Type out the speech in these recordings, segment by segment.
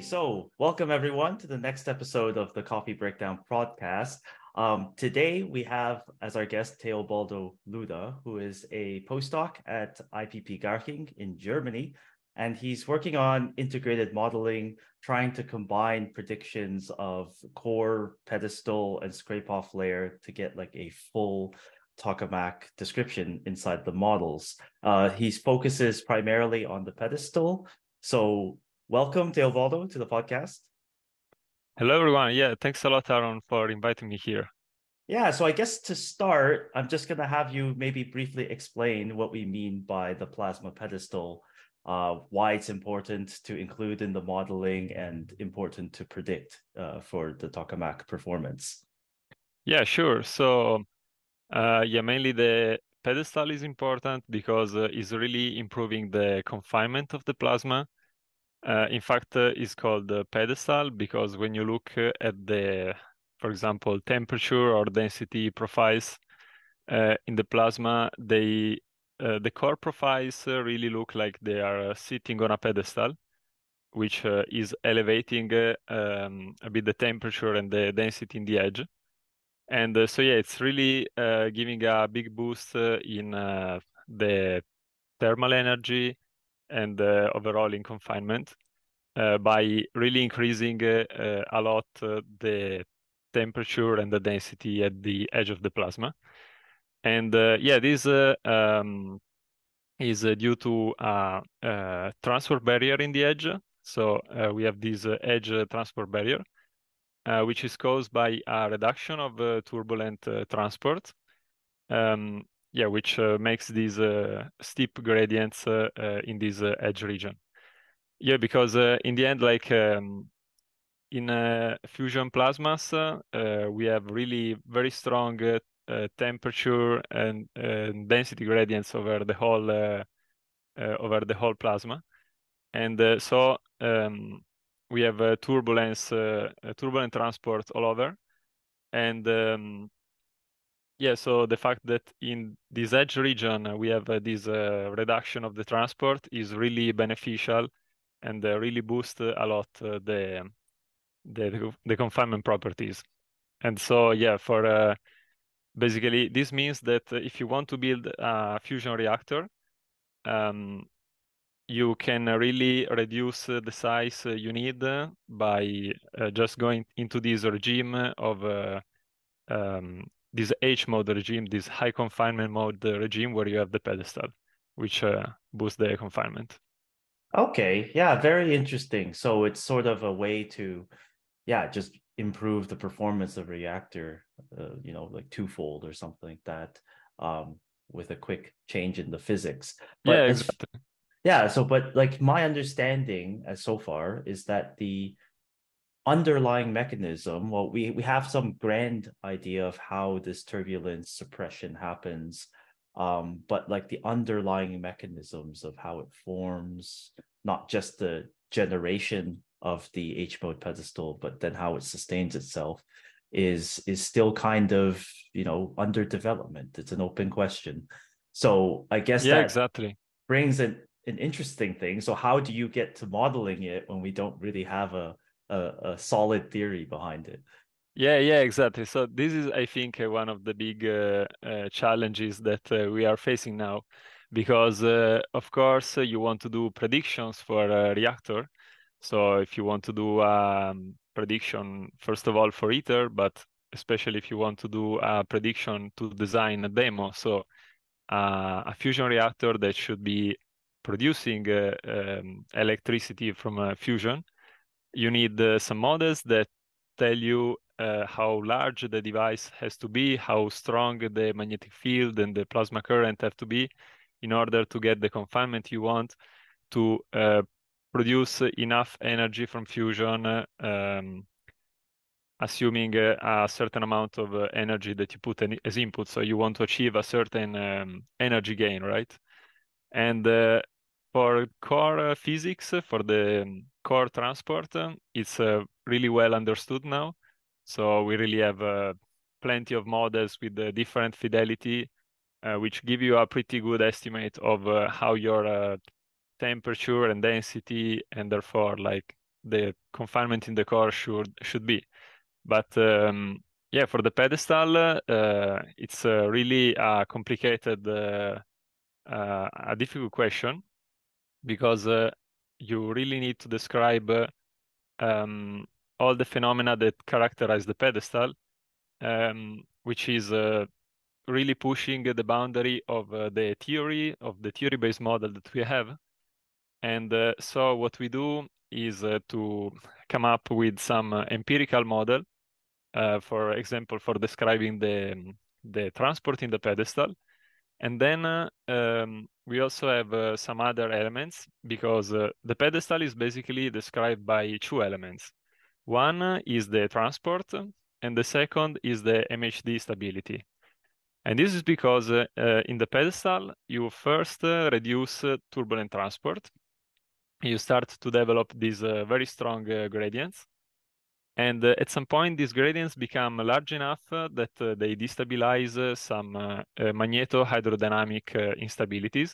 So welcome everyone to the next episode of the Coffee Breakdown podcast. Um, today we have as our guest Teobaldo Luda, who is a postdoc at IPP Garching in Germany, and he's working on integrated modeling, trying to combine predictions of core, pedestal, and scrape-off layer to get like a full tokamak description inside the models. Uh, he focuses primarily on the pedestal. So welcome, Teobaldo, to the podcast. Hello, everyone. Yeah, thanks a lot, Aaron, for inviting me here. Yeah, so I guess to start, I'm just going to have you maybe briefly explain what we mean by the plasma pedestal, uh, why it's important to include in the modeling and important to predict uh, for the tokamak performance. Yeah, sure. So, uh, yeah, mainly the pedestal is important because uh, it's really improving the confinement of the plasma uh, in fact, uh, is called pedestal because when you look uh, at the, for example, temperature or density profiles uh, in the plasma, they uh, the core profiles uh, really look like they are sitting on a pedestal, which is elevating um, a bit the temperature and the density in the edge. And so, yeah, it's really giving a big boost in the thermal energy and uh, overall in confinement uh, by really increasing uh, uh a lot uh, the temperature and the density at the edge of the plasma. And uh, yeah, this um, is due to a, a, transport barrier in the edge. So we have this edge transport barrier, which is caused by a reduction of turbulent transport. Um, yeah, which uh, makes these uh, steep gradients uh, in this edge region. Yeah, because in the end, like um, in fusion plasmas, we have really very strong temperature and density gradients over the whole over the whole plasma, and so um, we have turbulence, turbulent transport all over, and um, yeah, so the fact that in this edge region uh, we have uh, this uh, reduction of the transport is really beneficial and uh, really boost a lot uh, the, the the confinement properties. And so yeah, for uh, basically this means that if you want to build a fusion reactor, um, you can really reduce the size you need by just going into this regime of um, this H mode regime, this high confinement mode regime where you have the pedestal, which uh, boosts the confinement. Okay, yeah, very interesting. So it's sort of a way to, yeah, just improve the performance of reactor, uh, you know, like twofold or something like that, um, with a quick change in the physics. But yeah, exactly. As, yeah. So, but like my understanding as so far is that the underlying mechanism well we we have some grand idea of how this turbulence suppression happens um but like the underlying mechanisms of how it forms not just the generation of the h mode pedestal but then how it sustains itself is is still kind of you know under development. It's an open question. So i guess yeah exactly. brings an, an interesting thing. So how do you get to modeling it when we don't really have a a, a solid theory behind it. Yeah, yeah, exactly. So this is, I think, uh, one of the big uh, uh, challenges that uh, we are facing now, because uh, of course uh, you want to do predictions for a reactor. So if you want to do um, prediction, first of all for ITER, but especially if you want to do a prediction to design a demo, so a fusion reactor that should be producing um, electricity from a fusion you need uh, some models that tell you uh, how large the device has to be, how strong the magnetic field and the plasma current have to be in order to get the confinement you want to uh, produce enough energy from fusion, um, assuming uh, a certain amount of uh, energy that you put in, as input. So you want to achieve a certain um, energy gain, right? And uh, for core physics, for the um, core transport, it's uh, really well understood now. So we really have uh, plenty of models with uh, different fidelity, uh, which give you a pretty good estimate of uh, how your uh, temperature and density, and therefore like the confinement in the core should should be. But um, yeah, for the pedestal, uh, it's uh, really a complicated, uh, uh a difficult question because uh, you really need to describe um, all the phenomena that characterize the pedestal, um, which is uh, really pushing the boundary of uh, the theory of the theory-based model that we have. And uh, so what we do is uh, to come up with some uh, empirical model, uh, for example, for describing the the transport in the pedestal. And then um, we also have some other elements because the pedestal is basically described by two elements. One is the transport, and the second is the MHD stability. And this is because uh, uh, in the pedestal, you first uh, reduce uh, turbulent transport. You start to develop these uh, very strong uh, gradients. And at some point, these gradients become large enough that they destabilize some magneto-hydrodynamic instabilities.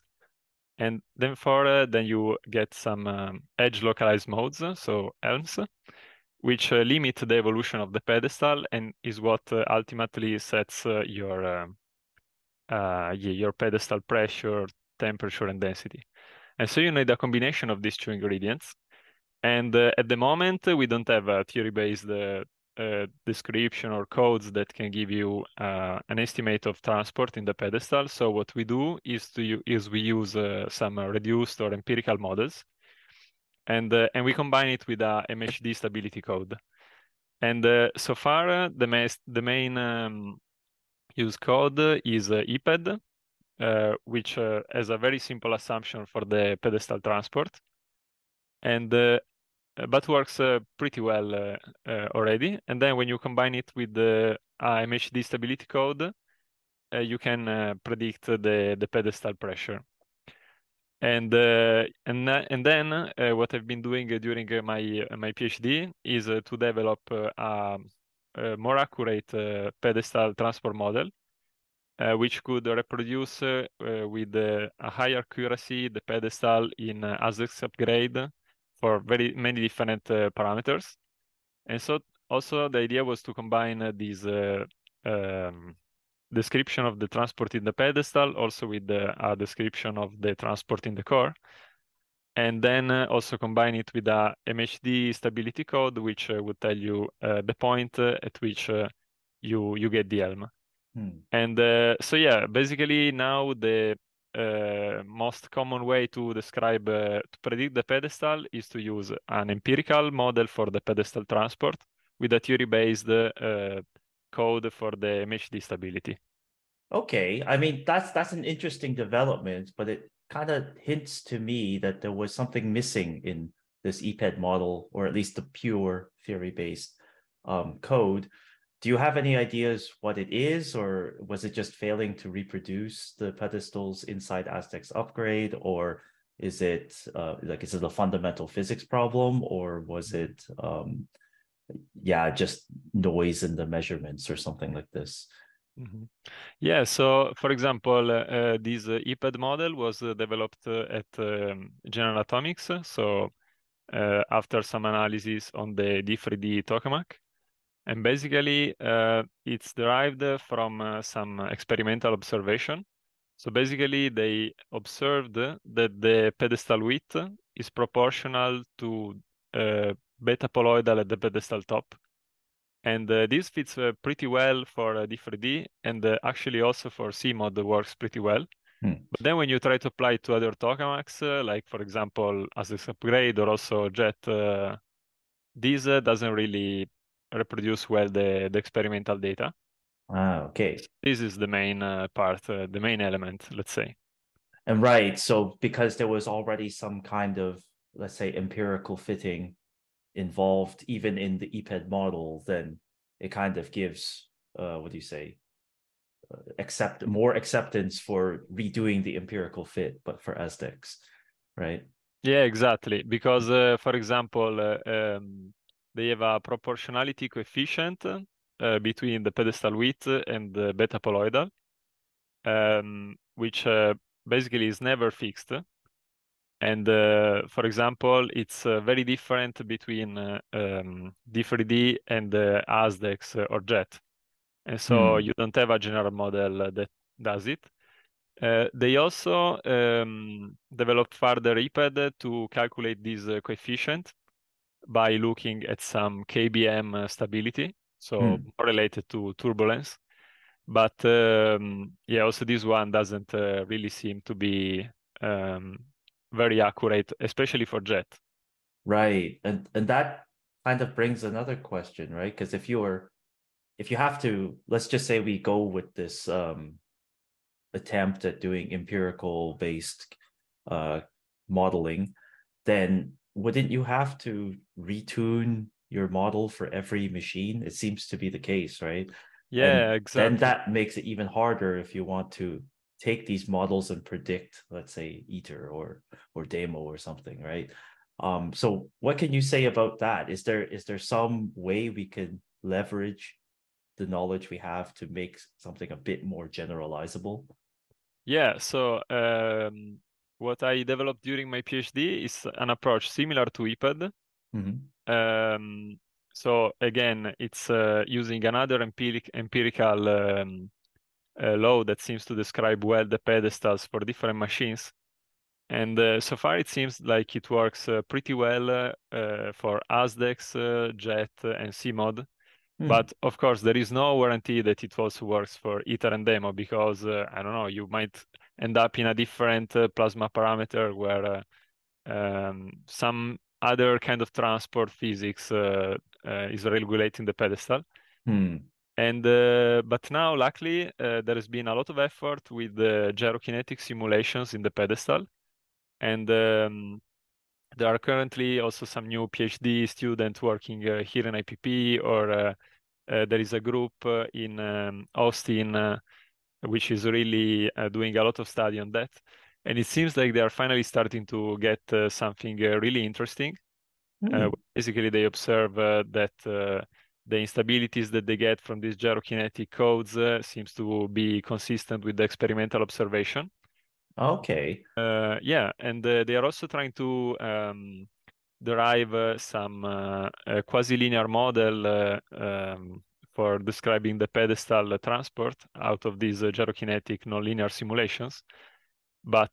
And then for then you get some um, edge localized modes, so ELMs, which uh, limit the evolution of the pedestal and is what uh, ultimately sets uh, your um, uh, your pedestal pressure, temperature, and density. And so you need a combination of these two ingredients. And uh, at the moment, we don't have a theory-based uh, description or codes that can give you an estimate of transport in the pedestal. So what we do is to is we use some reduced or empirical models and uh, and we combine it with a MHD stability code. And uh, so far, uh, the, main the main um, use code is uh, EPED, uh, which uh, has a very simple assumption for the pedestal transport, and Uh, but works uh, pretty well uh, already. And then when you combine it with the MHD stability code, you can predict the the pedestal pressure and uh, and and then uh, what I've been doing during uh, my my PhD is to develop a, a, more accurate pedestal transport model, which could reproduce with a high accuracy the pedestal in uh, upgrade for very many different parameters. And so also the idea was to combine these um, description of the transport in the pedestal, also with the, a description of the transport in the core. And then uh, also combine it with a MHD stability code, which uh, would tell you uh, the point uh, at which uh, you you get the ELM. Hmm. And uh, so yeah, basically now the Uh, most common way to describe uh, to predict the pedestal is to use an empirical model for the pedestal transport with a theory-based uh, code for the MHD stability. Okay, I mean that's that's an interesting development, but it kind of hints to me that there was something missing in this EPED model, or at least the pure theory-based um, code. Do you have any ideas what it is, or was it just failing to reproduce the pedestals inside ASDEX upgrade, or is it uh, like is it a fundamental physics problem, or was it um, yeah, just noise in the measurements or something like this. Mm-hmm. Yeah, so for example, uh, this uh, EPED model was uh, developed uh, at um, General Atomics. So uh, after some analysis on the D3D tokamak, and basically uh, it's derived from some experimental observation. So basically, they observed that the pedestal width is proportional to beta poloidal at the pedestal top. And uh, this fits uh, pretty well for uh, D3D and uh, actually also for CMOD works pretty well. Hmm. But then when you try to apply it to other tokamaks, uh, like for example, ASDEX upgrade or also JET, uh, this doesn't really reproduce well the, the experimental data. Ah, okay. This is the main part, the main element, let's say. And right, so because there was already some kind of, let's say, empirical fitting involved even in the EPED model, then it kind of gives uh, what do you say uh, accept more acceptance for redoing the empirical fit, but for ASDEX, right? Yeah, exactly. Because uh, for example, uh, um, they have a proportionality coefficient uh, between the pedestal width and the beta poloidal, um, which uh, basically is never fixed And uh, for example, it's uh, very different between uh, um, D3D and uh, ASDEX or JET. And so Hmm. you don't have a general model that does it. Uh, they also um, developed further EPED to calculate this uh, coefficient by looking at some KBM uh, stability, so more related to turbulence. But um, yeah, also this one doesn't uh, really seem to be um, very accurate, especially for jet. Right. And and that kind of brings another question, right? Because if you're if you have to, let's just say we go with this um attempt at doing empirical based uh modeling, then wouldn't you have to retune your model for every machine? It seems to be the case, right? Yeah, exactly. And that makes it even harder if you want to take these models and predict, let's say, ITER or or DEMO or something, right? Um, so what can you say about that? Is there is there some way we can leverage the knowledge we have to make something a bit more generalizable? Yeah, so um, what I developed during my PhD is an approach similar to EPED. Mm-hmm. Um, so again, it's uh, using another empiric empirical um, uh, law that seems to describe well the pedestals for different machines. And uh, so far, it seems like it works uh, pretty well uh, for ASDEX, uh, JET, and CMOD. Hmm. But of course, there is no guarantee that it also works for ITER and DEMO because uh, I don't know, you might end up in a different uh, plasma parameter where uh, um, some other kind of transport physics uh, uh, is regulating the pedestal. Hmm. And uh, but now, luckily, uh, there has been a lot of effort with the gyrokinetic simulations in the pedestal, and um, there are currently also some new PhD students working uh, here in IPP, or uh, uh, there is a group uh, in um, Austin uh, which is really uh, doing a lot of study on that. And it seems like they are finally starting to get uh, something uh, really interesting. Hmm. basically, they observe that the instabilities that they get from these gyrokinetic codes uh, seems to be consistent with the experimental observation. Okay. Uh, yeah, and uh, they are also trying to um, derive uh, some quasi-linear model um, for describing the pedestal transport out of these gyrokinetic nonlinear simulations. But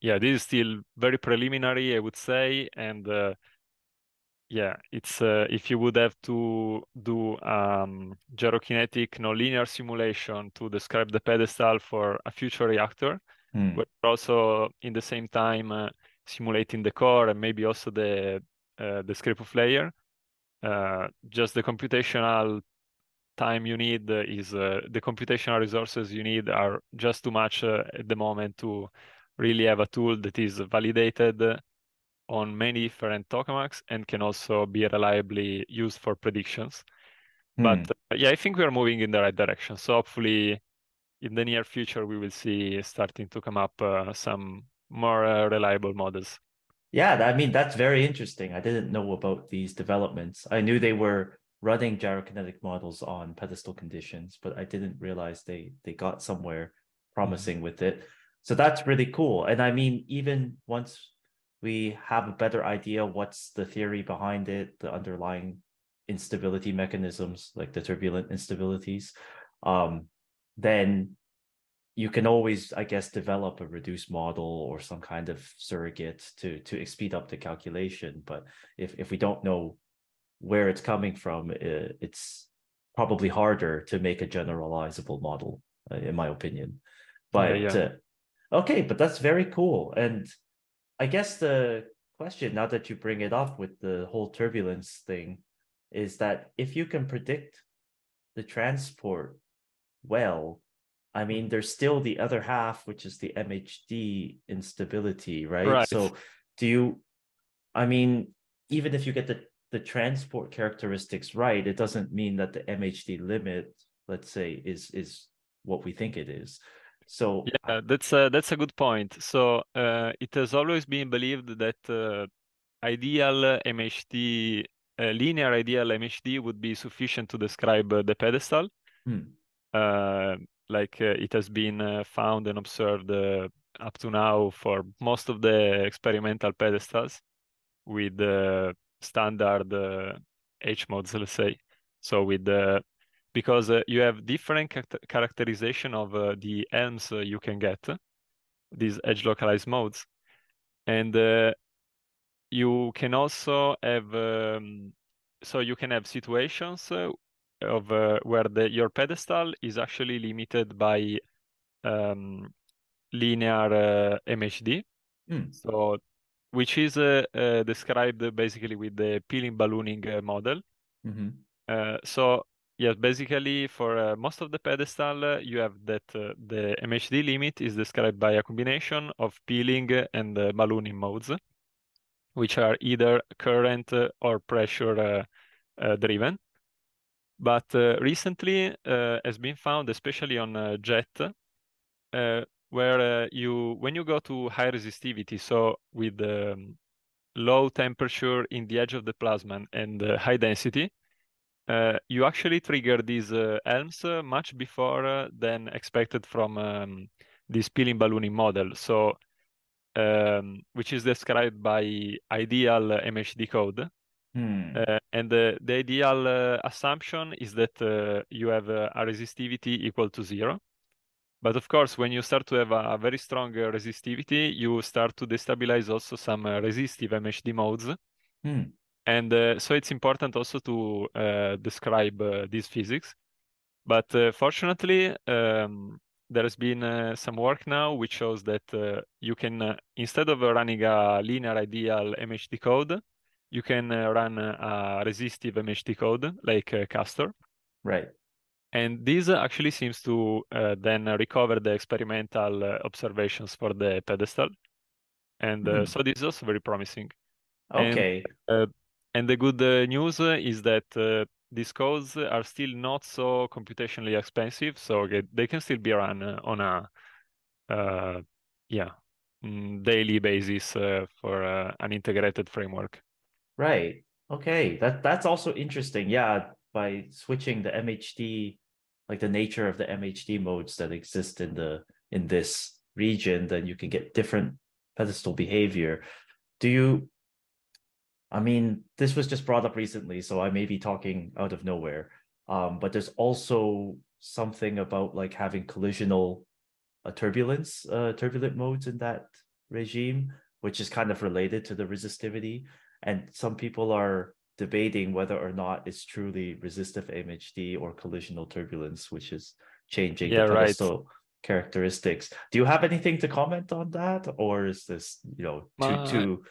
yeah, this is still very preliminary, I would say, and yeah, it's uh, if you would have to do um, gyrokinetic nonlinear simulation to describe the pedestal for a future reactor, hmm. but also in the same time uh, simulating the core and maybe also the uh, the scrape-off layer. Uh, just the computational time you need is uh, the computational resources you need are just too much uh, at the moment to really have a tool that is validated on many different tokamaks and can also be reliably used for predictions. Hmm. But uh, yeah, I think we are moving in the right direction. So hopefully, in the near future, we will see starting to come up uh, some more uh, reliable models. Yeah, I mean that's very interesting. I didn't know about these developments. I knew they were running gyrokinetic models on pedestal conditions, but I didn't realize they they got somewhere promising mm-hmm. with it. So that's really cool. And I mean, even once we have a better idea what's the theory behind it, the underlying instability mechanisms, like the turbulent instabilities, um, then you can always, I guess, develop a reduced model or some kind of surrogate to to speed up the calculation. But if if we don't know where it's coming from, it's probably harder to make a generalizable model, uh, in my opinion. But yeah, yeah. Uh, okay, but that's very cool. And I guess the question, now that you bring it up with the whole turbulence thing, is that if you can predict the transport well, I mean, there's still the other half, which is the MHD instability, right? right? So, do you, I mean, even if you get the, the transport characteristics right, it doesn't mean that the MHD limit, let's say, is is what we think it is. So yeah, that's a, that's a good point. So uh, it has always been believed that uh, ideal MHD, uh, linear ideal MHD would be sufficient to describe the pedestal. Hmm. Uh, like it has been found and observed up to now for most of the experimental pedestals with standard H modes, let's say. So with the because uh, you have different characterization of uh, the elms uh, you can get, these edge localized modes, and you can also have um, so you can have situations of where the your pedestal is actually limited by um, linear MHD. Mm. So which is uh, uh, described basically with the peeling ballooning uh, model. Mm-hmm. Uh, so yes, basically for uh, most of the pedestal, uh, you have that the MHD limit is described by a combination of peeling and ballooning modes, which are either current or pressure driven. But recently has been found, especially on jet, where uh, you when you go to high resistivity, so with um, low temperature in the edge of the plasma and uh, high density, uh, you actually trigger these uh, ELMs uh, much before uh, than expected from um, this peeling ballooning model. So, um, which is described by ideal MHD code. Hmm. and the, the ideal assumption is that you have a resistivity equal to zero. But of course, when you start to have a, very strong uh, resistivity, you start to destabilize also some uh, resistive MHD modes. Hmm. And uh, so it's important also to uh, describe uh, these physics. But uh, fortunately, um, there has been some work now which shows that you can, instead of running a linear ideal MHD code, you can run a resistive MHD code like Castor. Right. And this actually seems to uh, then recover the experimental uh, observations for the pedestal. And uh, mm. so this is also very promising. Okay. And, uh, and the good uh, news is that uh, these codes are still not so computationally expensive, so they can still be run on a yeah mm, daily basis for an integrated framework. Right. Okay. That that's also interesting. Yeah, by switching the MHD like the nature of the MHD modes that exist in the in this region, then you can get different pedestal behavior. Do you I mean, this was just brought up recently, so I may be talking out of nowhere. Um, but there's also something about like having collisional uh, turbulence, uh, turbulent modes in that regime, which is kind of related to the resistivity. And some people are debating whether or not it's truly resistive MHD or collisional turbulence, which is changing yeah, the pedestal right. characteristics. Do you have anything to comment on that, or is this you know too uh, too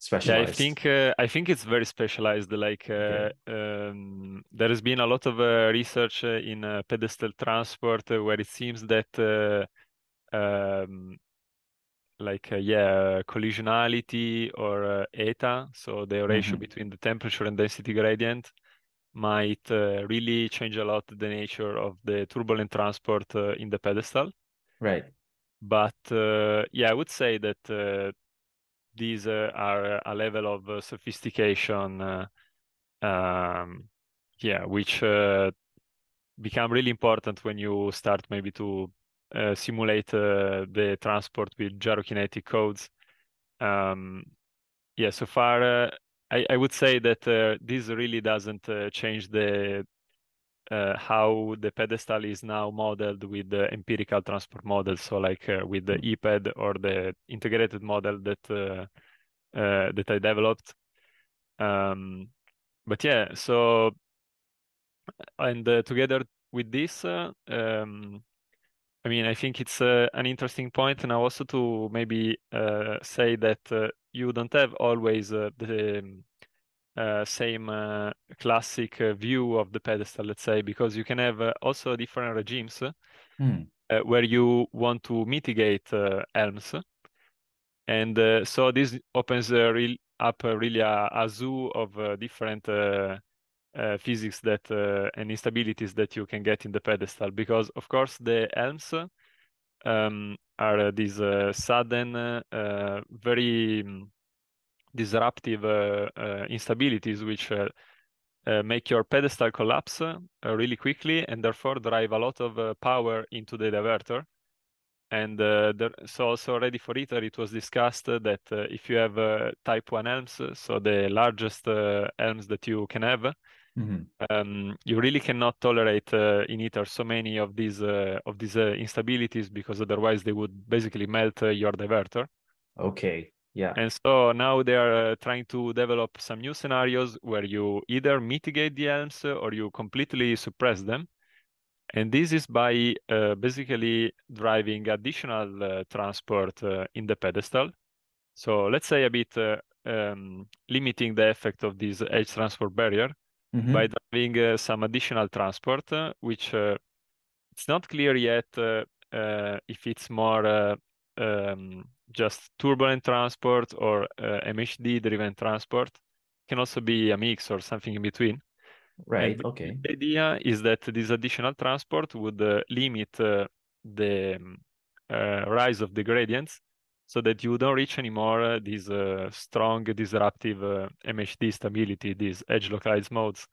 specialized? Yeah, I think uh, I think it's very specialized. Like uh, um, there has been a lot of uh, research uh, in uh, pedestal transport where it seems that. Um, like uh, yeah collisionality or uh, eta so the ratio mm-hmm. between the temperature and density gradient might uh, really change a lot the nature of the turbulent transport uh, in the pedestal right but uh, yeah i would say that uh, these are a level of sophistication um, yeah which become really important when you start maybe to uh, simulate uh, the transport with gyrokinetic codes. Um, yeah, so far uh, I, I, would say that this really doesn't change the uh, how the pedestal is now modeled with the empirical transport models. So like uh, with the mm. EPED or the integrated model that uh, that I developed. Um, but yeah, so and together with this, um, I mean, I think it's uh, an interesting point now also to maybe uh, say that uh, you don't have always uh, the um, uh, same uh, classic view of the pedestal, let's say, because you can have also different regimes hmm. where you want to mitigate ELMs. And so this opens real, up really a, a, zoo of different uh, physics that uh, and instabilities that you can get in the pedestal because of course the elms um, are these uh, sudden uh, very um, disruptive uh, uh, instabilities which uh, make your pedestal collapse uh, really quickly and therefore drive a lot of uh, power into the divertor. And uh, there, so also already for ITER, it was discussed that uh, if you have uh, type 1 ELMs, so the largest ELMs that you can have, mm-hmm. um, you really cannot tolerate in ITER so many of these of these instabilities because otherwise they would basically melt your divertor. Okay. Yeah. And so now they are uh, trying to develop some new scenarios where you either mitigate the ELMs or you completely suppress them. And this is by uh, basically driving additional uh, transport uh, in the pedestal. So let's say a bit uh, um, limiting the effect of this edge transport barrier mm-hmm. by driving uh, some additional transport, which it's not clear yet if it's more um, just turbulent transport or uh, MHD driven transport. It can also be a mix or something in between. Right. And okay. The idea is that this additional transport would uh, limit uh, the um, uh, rise of the gradients so that you don't reach anymore uh, these uh, strong disruptive MHD stability, these edge localized modes,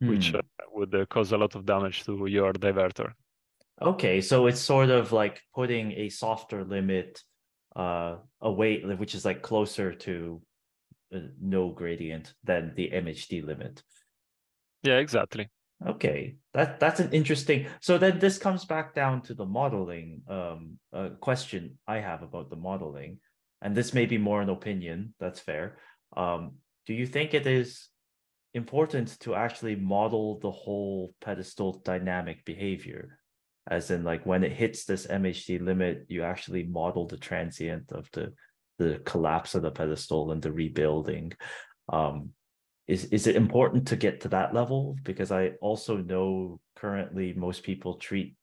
which hmm. would cause a lot of damage to your divertor. Okay, so it's sort of like putting a softer limit uh away, which is like closer to uh, no gradient than the MHD limit. Yeah, exactly. Okay, that that's an interesting. So then this comes back down to the modeling um uh, question I have about the modeling, and this may be more an opinion. That's fair. Um, do you think it is important to actually model the whole pedestal dynamic behavior? as in like when it hits this MHD limit, you actually model the transient of the the collapse of the pedestal and the rebuilding. Um, is is it important to get to that level? Because I also know currently most people treat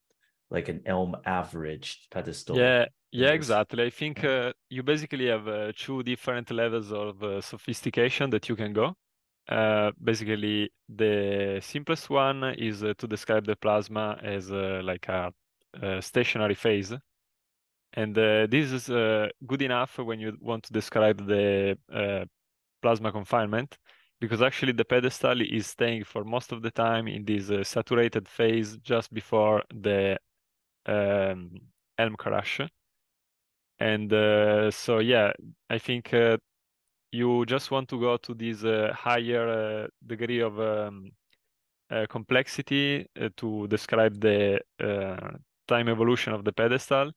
like an Elm average pedestal. Yeah, yeah, exactly. I think uh, you basically have uh, two different levels of uh, sophistication that you can go. Uh, basically, the simplest one is uh, to describe the plasma as uh, like a, a, stationary phase. And uh, this is uh, good enough when you want to describe the plasma confinement, because actually the pedestal is staying for most of the time in this saturated phase just before the um, ELM crash. And so, yeah, I think you just want to go to this uh, higher uh, degree of um, uh, complexity uh, to describe the uh, time evolution of the pedestal.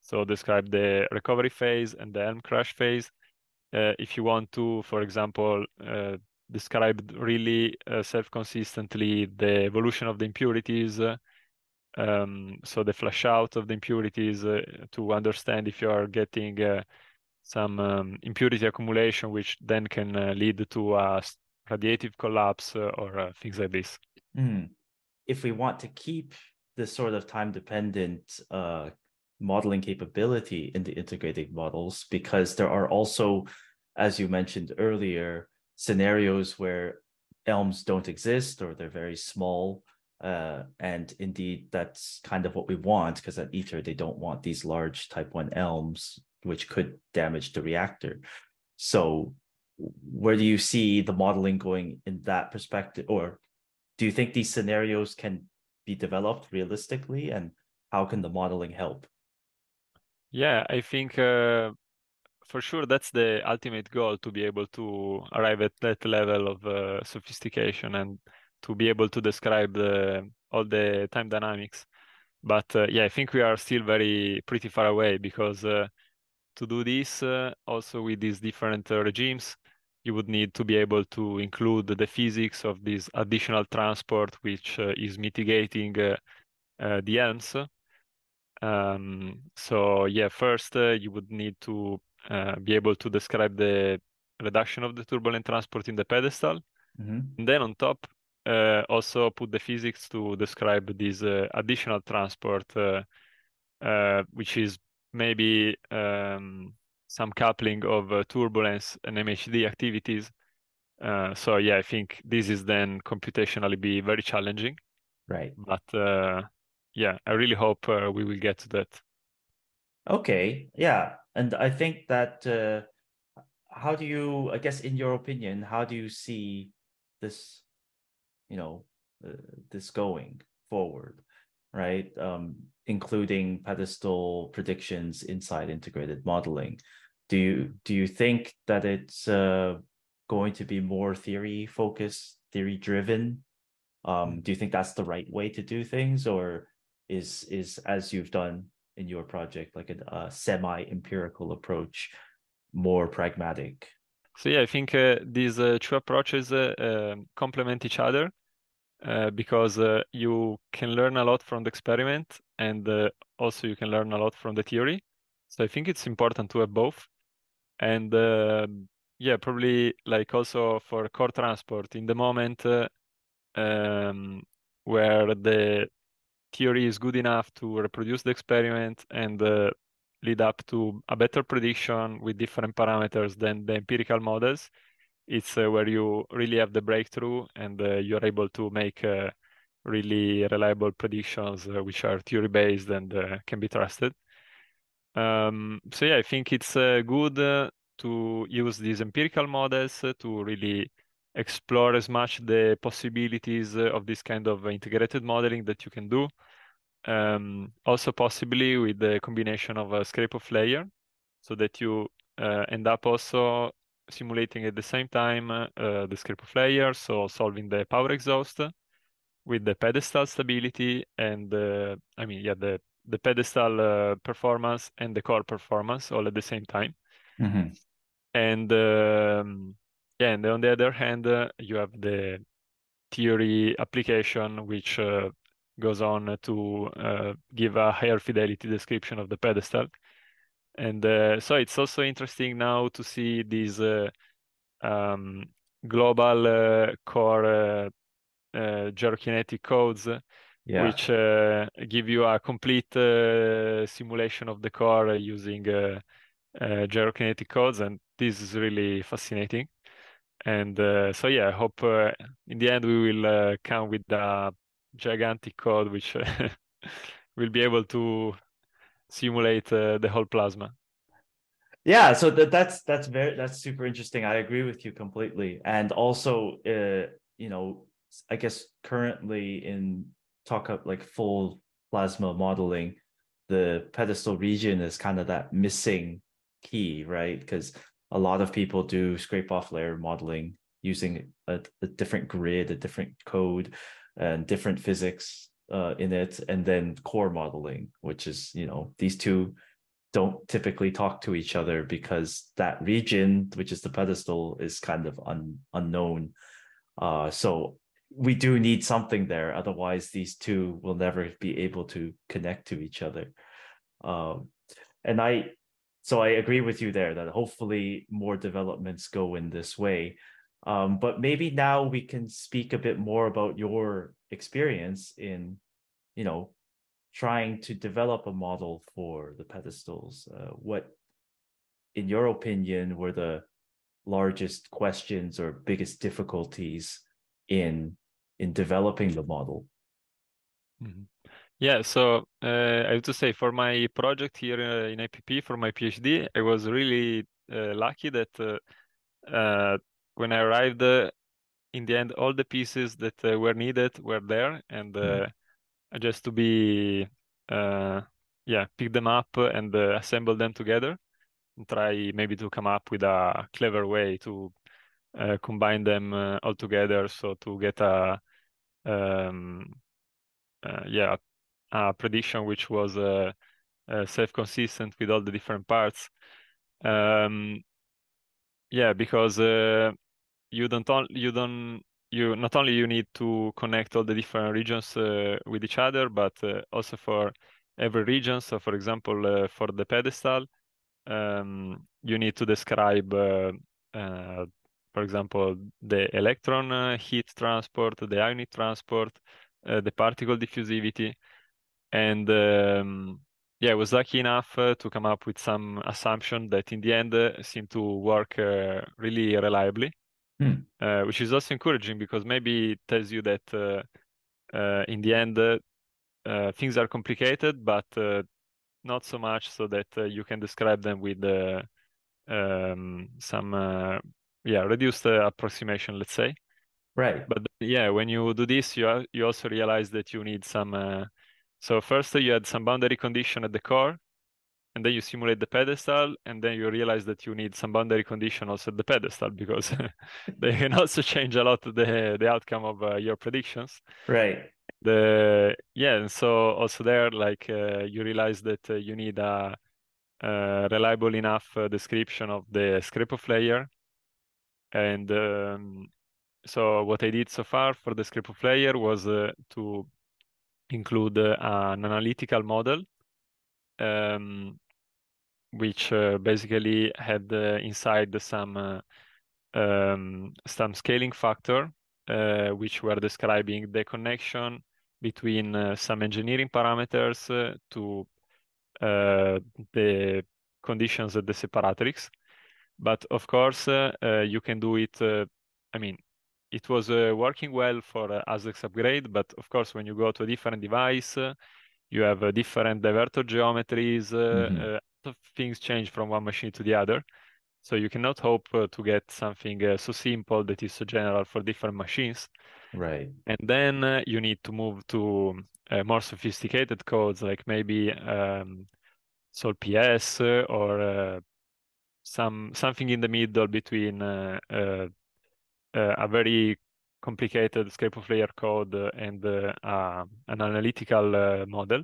So describe the recovery phase and the ELM crash phase. Uh, if you want to, for example, describe really self-consistently the evolution of the impurities, um, so the flush out of the impurities to understand if you are getting some um, impurity accumulation, which then can uh, lead to a radiative collapse uh, or uh, things like this. Mm. If we want to keep this sort of time dependent uh, modeling capability in the integrated models, because there are also, as you mentioned earlier, scenarios where elms don't exist or they're very small. Uh, and indeed, that's kind of what we want because at ITER, they don't want these large type 1 elms which could damage the reactor. So where do you see the modeling going in that perspective or do you think these scenarios can be developed realistically and how can the modeling help yeah i think uh, for sure that's the ultimate goal to be able to arrive at that level of uh, sophistication and to be able to describe the, all the time dynamics but uh, yeah i think we are still very pretty far away because uh, to do this uh, also with these different uh, regimes, you would need to be able to include the physics of this additional transport, which uh, is mitigating the ELMs. Um, so yeah, first uh, you would need to be able to describe the reduction of the turbulent transport in the pedestal. Mm-hmm. And then on top, also put the physics to describe this additional transport, which is maybe um, some coupling of uh, turbulence and MHD activities. Uh, so yeah, I think this is then computationally be very challenging. Right. But uh, yeah, I really hope uh, we will get to that. Okay. Yeah, and I think that uh, how do you, I guess, in your opinion, how do you see this you know uh, this going forward, right? Um, including pedestal predictions inside integrated modeling. Do you do you think that it's uh, going to be more theory focused, theory driven? Um, do you think that's the right way to do things, or is is as you've done in your project like a, a semi empirical approach more pragmatic? So yeah, I think uh, these uh, two approaches uh, um, complement each other uh, because uh, you can learn a lot from the experiment and uh, also you can learn a lot from the theory. So I think it's important to have both. And um, yeah, probably like also for core transport in the moment um, where the theory is good enough to reproduce the experiment and lead up to a better prediction with different parameters than the empirical models, it's uh, where you really have the breakthrough and uh, you're able to make uh, really reliable predictions uh, which are theory based and uh, can be trusted. Um, so yeah, I think it's uh, good to use these empirical models to really explore as much the possibilities of this kind of integrated modeling that you can do um, also possibly with the combination of a scrape-off layer so that you uh, end up also simulating at the same time uh, the scrape-off layer, so solving the power exhaust with the pedestal stability and uh, I mean, yeah, the, the pedestal uh, performance and the core performance all at the same time. Mm-hmm. And um, yeah, and on the other hand, uh, you have the theory application, which uh, goes on to uh, give a higher fidelity description of the pedestal. And uh, so it's also interesting now to see these uh, um, global uh, core uh, uh, gyrokinetic codes, yeah. which give you a complete simulation of the core using gyrokinetic codes. And this is really fascinating. And so, yeah, I hope in the end we will come with a gigantic code which will be able to simulate uh, the whole plasma. Yeah so that, that's that's very that's super interesting. I agree with you completely. And also uh you know i guess currently in tokamak like full plasma modeling the pedestal region is kind of that missing key right? Because a lot of people do scrape off layer modeling using a, a different grid a different code and different physics uh, in it, and then core modeling, which is you know these two don't typically talk to each other because that region, which is the pedestal, is kind of un- unknown. Uh, so we do need something there, otherwise these two will never be able to connect to each other. Um, and I, so I agree with you there that hopefully more developments go in this way. Um, but maybe now we can speak a bit more about your experience in, you know, trying to develop a model for the pedestals. Uh, what, in your opinion, were the largest questions or biggest difficulties in in developing the model? Mm-hmm. Yeah, so uh, I have to say for my project here uh, in IPP for my PhD, I was really uh, lucky that uh, uh, when I arrived, uh, in the end, all the pieces that uh, were needed were there, and mm. just to be, yeah, pick them up and assemble them together, and try maybe to come up with a clever way to combine them all together, so to get a, um, yeah, a prediction which was uh, uh, self-consistent with all the different parts. Um, yeah, because uh, you don't on, you don't you not only you need to connect all the different regions uh, with each other, but uh, also for every region. So, for example, uh, for the pedestal, um, you need to describe, uh, uh, for example, the electron heat transport, the ionic transport, the particle diffusivity, and um, yeah, I was lucky enough uh, to come up with some assumption that in the end uh, seemed to work uh, really reliably, uh, which is also encouraging because maybe it tells you that uh, uh, in the end things are complicated, but not so much so that you can describe them with um, some yeah reduced approximation, let's say. Right. But yeah, when you do this, you you also realize that you need some. So first you had some boundary condition at the core, and then you simulate the pedestal, and then you realize that you need some boundary condition also at the pedestal because they can also change a lot the the outcome of uh, your predictions. Right. The yeah, and so also there, like uh, you realize that uh, you need a, a reliable enough uh, description of the scrape-off layer, and um, so what I did so far for the scrape-off layer was uh, to include uh, an analytical model, um, which uh, basically had inside some um, some scaling factor, which were describing the connection between uh, some engineering parameters uh, to uh, the conditions of the separatrix. But of course, you can do it. I mean, it was working well for uh, upgrade, but of course, when you go to a different device, you have different divertor geometries. Mm-hmm. things change from one machine to the other. So you cannot hope uh, to get something uh, so simple that is so general for different machines. Right. And then uh, you need to move to uh, more sophisticated codes, like maybe um, SOLPS or uh, some something in the middle between uh, uh, a very complicated scrape-off layer code and an analytical model.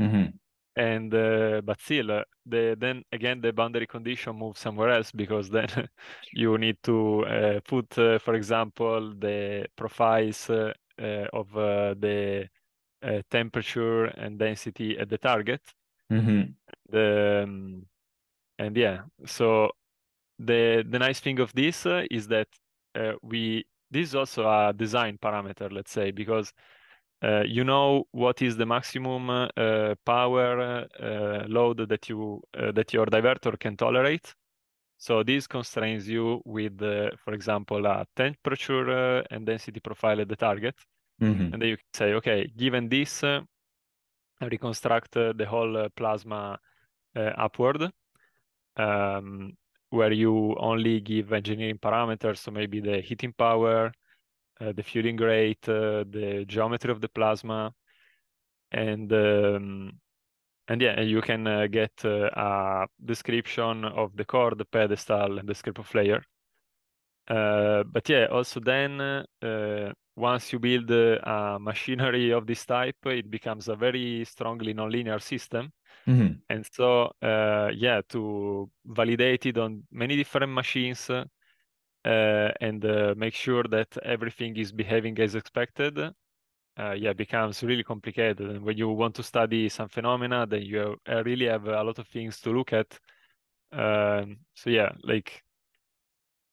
Mm-hmm and uh, but still uh, the then again the boundary condition moves somewhere else because then you need to uh, put uh, for example the profiles uh, uh, of the temperature and density at the target mm-hmm. the, um, and yeah so the the nice thing of this is that we this is also a design parameter let's say because uh, you know what is the maximum uh, power uh, load that you uh, that your divertor can tolerate. So this constrains you with, uh, for example, a temperature uh, and density profile at the target, mm-hmm. and then you can say, okay, given this, reconstruct the whole plasma upward, um, where you only give engineering parameters, so maybe the heating power, uh, the fueling rate, uh, the geometry of the plasma, and um, and yeah, you can uh, get a description of the core, the pedestal, and the scrape-off layer. but yeah, also then once you build a machinery of this type, it becomes a very strongly nonlinear system. Mm-hmm. And so, uh, yeah, to validate it on many different machines, uh, and uh, make sure that everything is behaving as expected, uh, yeah, becomes really complicated. And when you want to study some phenomena, then you have, really have a lot of things to look at. Um, so yeah, like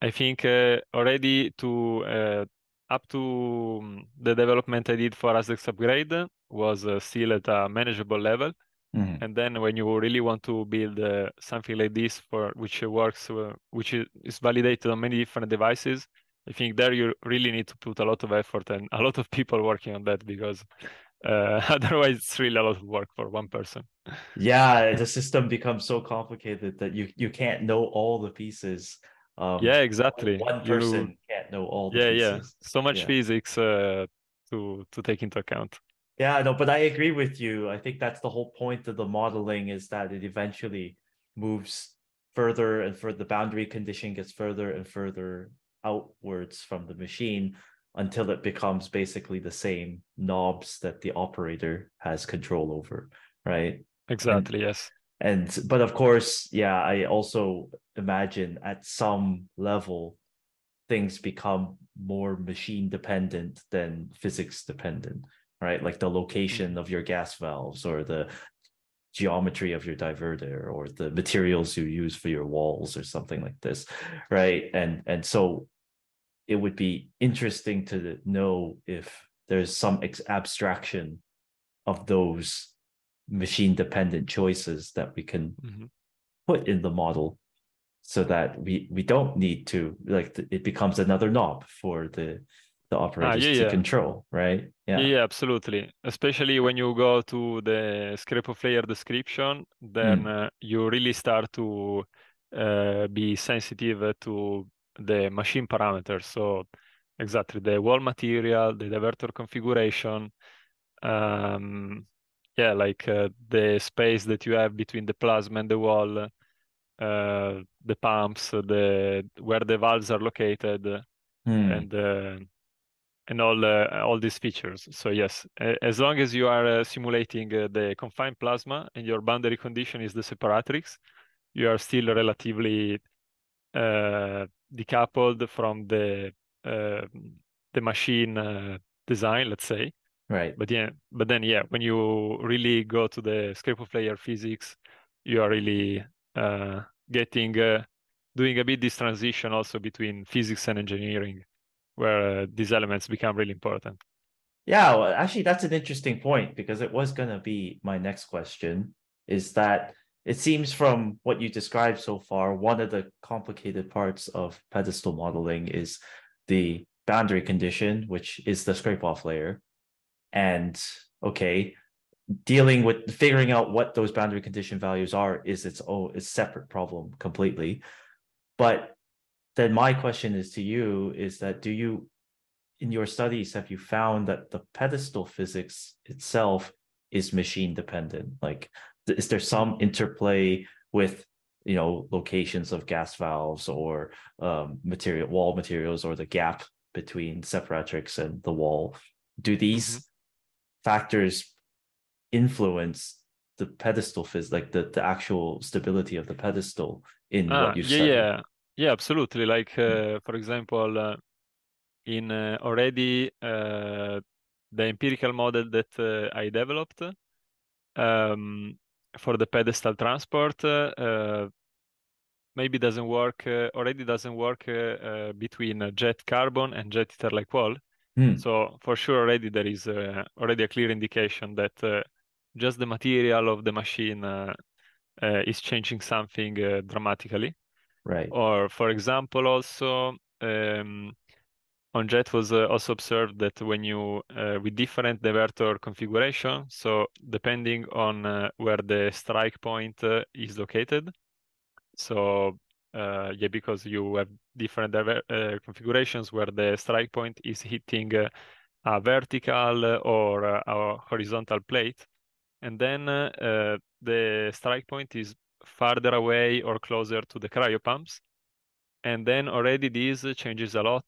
I think uh, already to uh, up to um, the development I did for ASDEX upgrade was uh, still at a manageable level. Mm-hmm. And then when you really want to build uh, something like this for which works, uh, which is validated on many different devices, I think there you really need to put a lot of effort and a lot of people working on that because uh, otherwise it's really a lot of work for one person. Yeah, the system becomes so complicated that you you can't know all the pieces. Um, yeah, exactly. One person you, can't know all. yeah, pieces. yeah. So much yeah. physics uh, to to take into account. Yeah, no, but I agree with you. I think that's the whole point of the modeling is that it eventually moves further and further. The boundary condition gets further and further outwards from the machine until it becomes basically the same knobs that the operator has control over, right? Exactly, and, yes. And but of course, yeah, I also imagine at some level things become more machine dependent than physics dependent right? Like the location of your gas valves or the geometry of your divertor or the materials you use for your walls or something like this, right? And and so it would be interesting to know if there's some ex- abstraction of those machine dependent choices that we can mm-hmm. put in the model so that we we don't need to like it becomes another knob for the the operators ah, yeah, to yeah. control, right? Yeah. yeah, absolutely. Especially when you go to the scrape-off layer description, then mm. uh, you really start to uh, be sensitive to the machine parameters. So exactly the wall material, the divertor configuration, um, yeah, like uh, the space that you have between the plasma and the wall, uh, the pumps, the where the valves are located, Hmm. and uh, and all uh, all these features. So yes, as long as you are uh, simulating uh, the confined plasma and your boundary condition is the separatrix, you are still relatively uh, decoupled from the the machine uh, design, let's say. Right. But yeah, but then yeah, when you really go to the of layer physics, you are really uh, getting uh, doing a bit this transition also between physics and engineering, where uh, these elements become really important. Yeah, well, actually, that's an interesting point because it was going to be my next question. Is that it seems from what you described so far, one of the complicated parts of pedestal modeling is the boundary condition, which is the scrape off layer. And okay, dealing with figuring out what those boundary condition values are is its own separate problem completely. But then my question is to you is that do you in your studies have you found that the pedestal physics itself is machine dependent like is there some interplay with you know locations of gas valves or um, material wall materials or the gap between separatrix and the wall do these Mm-hmm. Factors influence the pedestal phys like the, the actual stability of the pedestal in Ah, what you yeah, study yeah, yeah, absolutely. Like uh, for example, uh, in uh, already uh, the empirical model that uh, I developed um, for the pedestal transport uh, maybe doesn't work uh, already doesn't work between JET carbon and JET ITER like wall. Hmm. So for sure already there is uh, already a clear indication that uh, just the material of the machine uh, uh, is changing something uh, dramatically. right Or for example, also um, on JET was uh, also observed that when you uh, with different divertor configuration, so depending on uh, where the strike point uh, is located, so uh, yeah, because you have different uh, configurations where the strike point is hitting uh, a vertical or uh, a horizontal plate, and then uh, the strike point is farther away or closer to the cryopumps, and then already this changes a lot.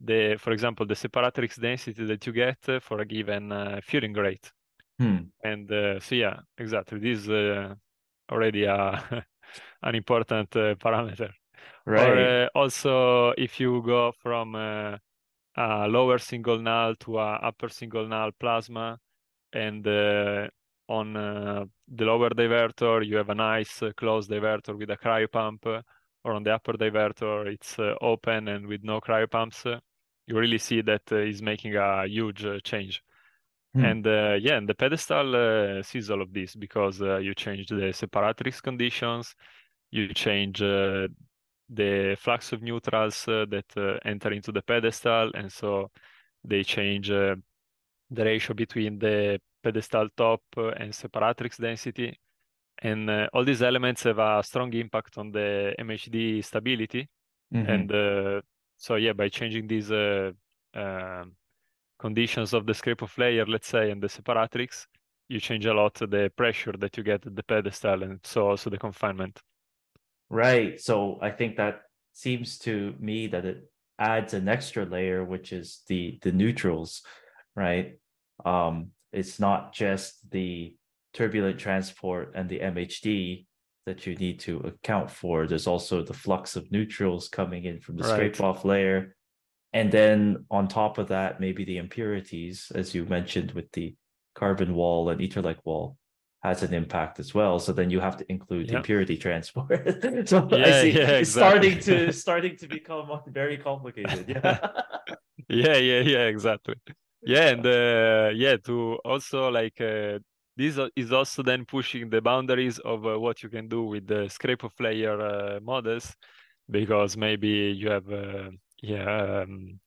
The, for example, the separatrix density that you get for a given uh, fueling rate, Hmm. and uh, so yeah, exactly, this is uh, already a an important uh, parameter. Right Or uh, also, if you go from uh, a lower single null to a upper single null plasma, and uh, on uh, the lower divertor you have a nice uh, closed divertor with a cryopump, or on the upper divertor it's uh, open and with no cryopumps. you really see that is making a huge uh, change. Hmm. And uh, yeah, and the pedestal uh, sees all of this because uh, you change the separatrix conditions, you change uh, the flux of neutrals uh, that uh, enter into the pedestal, and so they change uh, the ratio between the pedestal top and separatrix density. And uh, all these elements have a strong impact on the MHD stability. Mhm. And uh, so, yeah, by changing these uh, um, conditions of the scrape-off layer, let's say, and the separatrix, you change a lot the pressure that you get at the pedestal and so also the confinement. Right. So I think that seems to me that it adds an extra layer, which is the the neutrals, right? Um, it's not just the turbulent transport and the MHD that you need to account for. There's also the flux of neutrals coming in from the Right. scrape off layer. And then on top of that, maybe the impurities, as you mentioned with the carbon wall and ITER like wall, has an impact as well. So then you have to include Yeah. impurity transport. so I see yeah, it's starting to starting to become very complicated. Yeah. yeah yeah yeah exactly yeah and uh, yeah to also like uh, this is also then pushing the boundaries of uh, what you can do with the scrape-off layer uh, models because maybe you have uh, yeah um,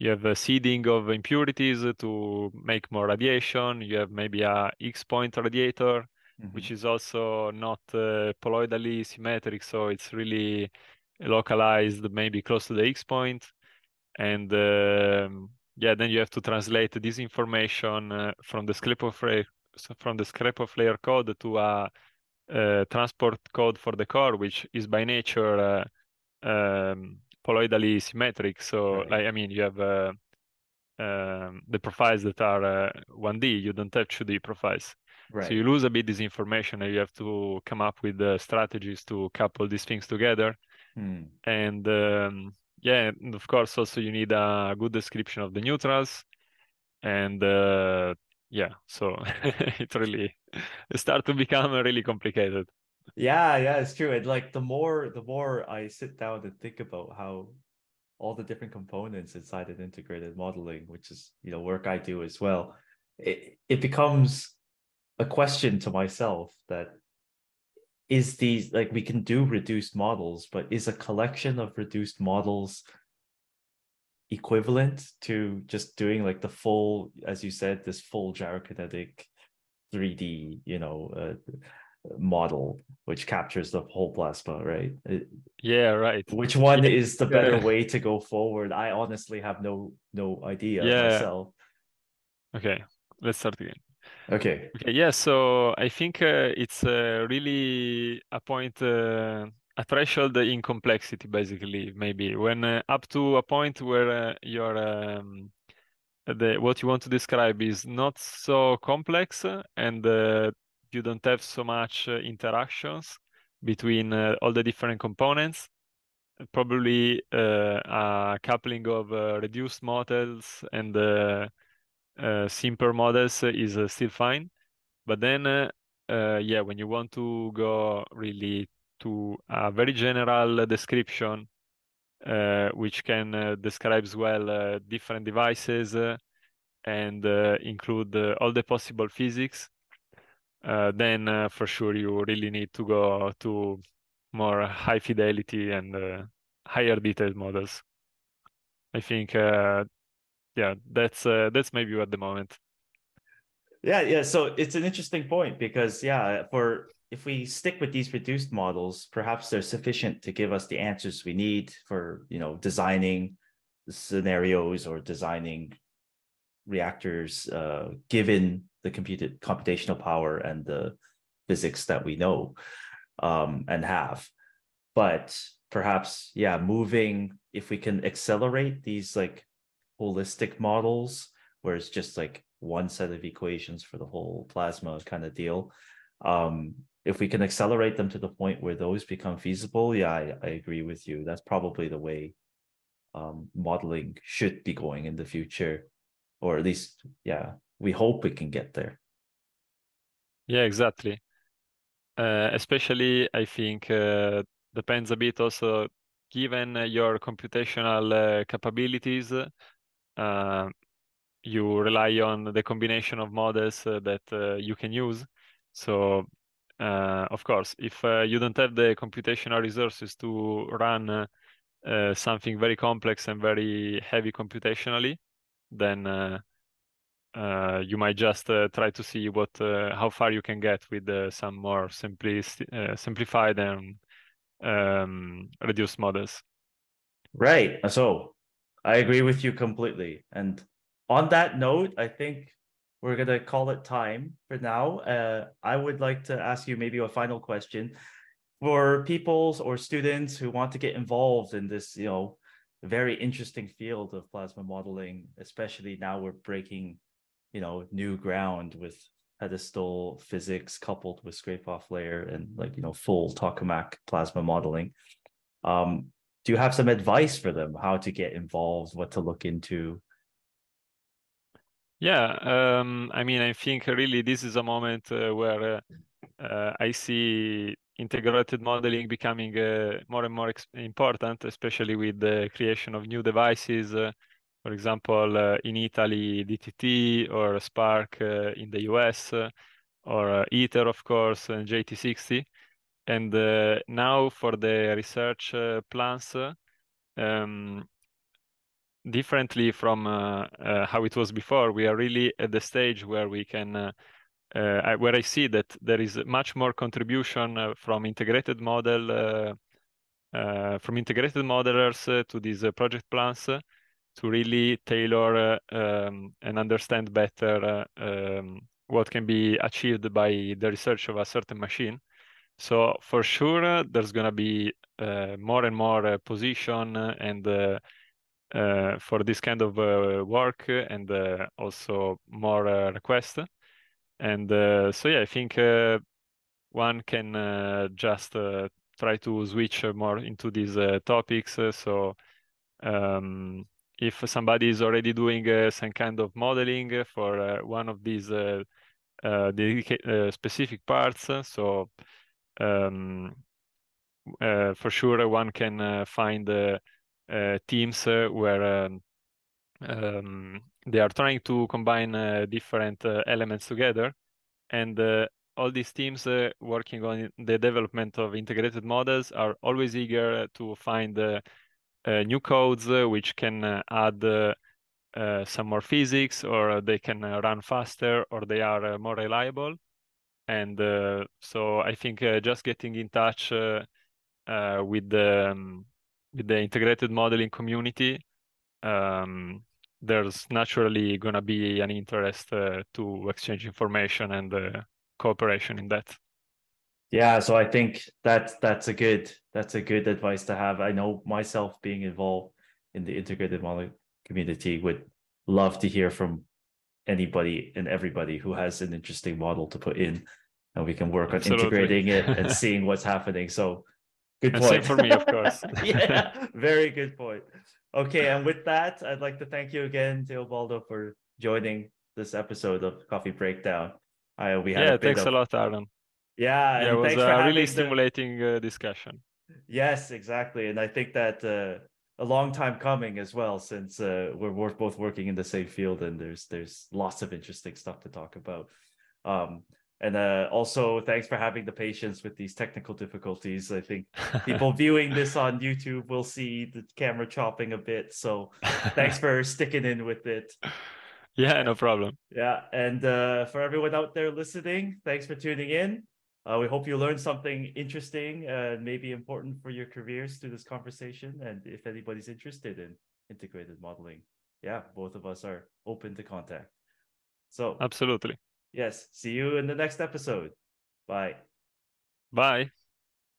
you have a seeding of impurities to make more radiation. You have maybe a x point radiator which is also not uh, poloidally symmetric so it's really localized maybe close to the x point. And um, yeah, then you have to translate this information uh, from the scrape-off layer, from the scrape-off layer code to a, a, transport code for the core, which is by nature uh, um, poloidally symmetric. So, right. like, I mean, you have uh, um, the profiles that are 1D. Uh, you don't have 2D profiles. Right. So you lose a bit this information, and you have to come up with uh, strategies to couple these things together. Hmm. And um, yeah, and of course, also you need a good description of the neutrals, and uh, yeah, so it really start to become really complicated. Yeah, yeah, it's true. And like the more the more I sit down and think about how all the different components inside an integrated modeling, which is you know work I do as well, it it becomes a question to myself that is these like we can do reduced models, but is a collection of reduced models equivalent to just doing like the full, as you said, this full gyrokinetic 3D, you know, uh, model which captures the whole plasma, right? Yeah, right. Which one yeah. is the better yeah. way to go forward? I honestly have no no idea yeah. myself. Okay, let's start again. Okay. Okay. Yeah. So I think uh, it's uh, really a point, uh, a threshold in complexity, basically. Maybe when uh, up to a point where uh, your um, the what you want to describe is not so complex and uh, you don't have so much uh, interactions between uh, all the different components. Probably uh, a coupling of reduced models and uh, simpler models is uh, still fine. But then, uh, yeah, when you want to go really to a very general description, which can describe as well different devices and include all the possible physics, uh, then uh, for sure you really need to go to more high fidelity and uh, higher detailed models. I think yeah, that's uh, that's maybe at the moment. Yeah, yeah. So it's an interesting point because yeah, for if we stick with these reduced models, perhaps they're sufficient to give us the answers we need for you know designing scenarios or designing reactors uh, given the computed computational power and the physics that we know um, and have. But perhaps, yeah, moving if we can accelerate these like holistic models where it's just like one set of equations for the whole plasma kind of deal. Um, if we can accelerate them to the point where those become feasible, yeah, I, I agree with you. That's probably the way um, modeling should be going in the future, or at least, yeah, we hope we can get there. Yeah, exactly. Uh, especially, I think uh, depends a bit also given your computational uh, capabilities uh, you rely on the combination of models uh, that uh, you can use. So, of course, if you don't have the computational resources to run something very complex and very heavy computationally, then uh, you might just uh, try to see what uh, how far you can get with some more simply simplified and um, reduced models. Right. So I agree with you completely. And on that note, I think we're gonna call it time for now. Uh, I would like to ask you maybe a final question for people or students who want to get involved in this, you know, very interesting field of plasma modeling, especially now we're breaking, you know, new ground with pedestal physics coupled with scrape off layer and like you know full tokamak plasma modeling. Um, do you have some advice for them how to get involved what to look into yeah um, i mean i think really this is a moment uh, where uh, uh, i see integrated modeling becoming uh, more and more important especially with the creation of new devices uh, for example uh, in italy DTT or SPARC in the us or ITER, of course and JT-60 and uh, now for the research uh, plans, um, differently from uh, uh, how it was before, we are really at the stage where we can, uh, I, where I see that there is much more contribution from integrated model, from integrated modelers to these project plans. to really tailor uh, um, and understand better uh, um, what can be achieved by the research of a certain machine. So for sure, uh, there's going to be uh, more and more uh, position and uh, for this kind of work and also more requests. And so yeah, I think one can just try to switch more into these topics. so um, if somebody is already doing uh, some kind of modeling for uh, one of these uh, specific parts, so um, uh, for sure one can uh, find uh, teams where um, um, they are trying to combine different elements together. And all these teams uh, working on the development of integrated models are always eager to find uh, uh, new codes which can add some more physics or they can run faster or they are more reliable. And uh, so I think uh, just getting in touch uh, uh with the um, with the integrated modeling community, um, there's naturally going to be an interest uh, to exchange information and uh, cooperation in that. Yeah, so I think that's that's a good that's a good advice to have. I know myself being involved in the integrated model community would love to hear from anybody and everybody who has an interesting model to put in and we can work on Absolutely. integrating it and seeing what's happening so good point for me of course yeah very good point okay and with that i'd like to thank you again teobaldo for joining this episode of coffee breakdown. I, we had yeah a thanks of... a lot aaron yeah, yeah it was a really stimulating the... uh, discussion. Yes exactly and i think that uh, a long time coming as well since uh, we're both working in the same field and there's there's lots of interesting stuff to talk about. Um, and uh, also thanks for having the patience with these technical difficulties i think people viewing this on youtube will see the camera chopping a bit so thanks for sticking in with it yeah no problem yeah and uh, for everyone out there listening thanks for tuning in uh, we hope you learned something interesting and maybe important for your careers through this conversation. And if anybody's interested in integrated modeling, yeah, both of us are open to contact. So, absolutely. Yes. See you in the next episode. Bye. Bye.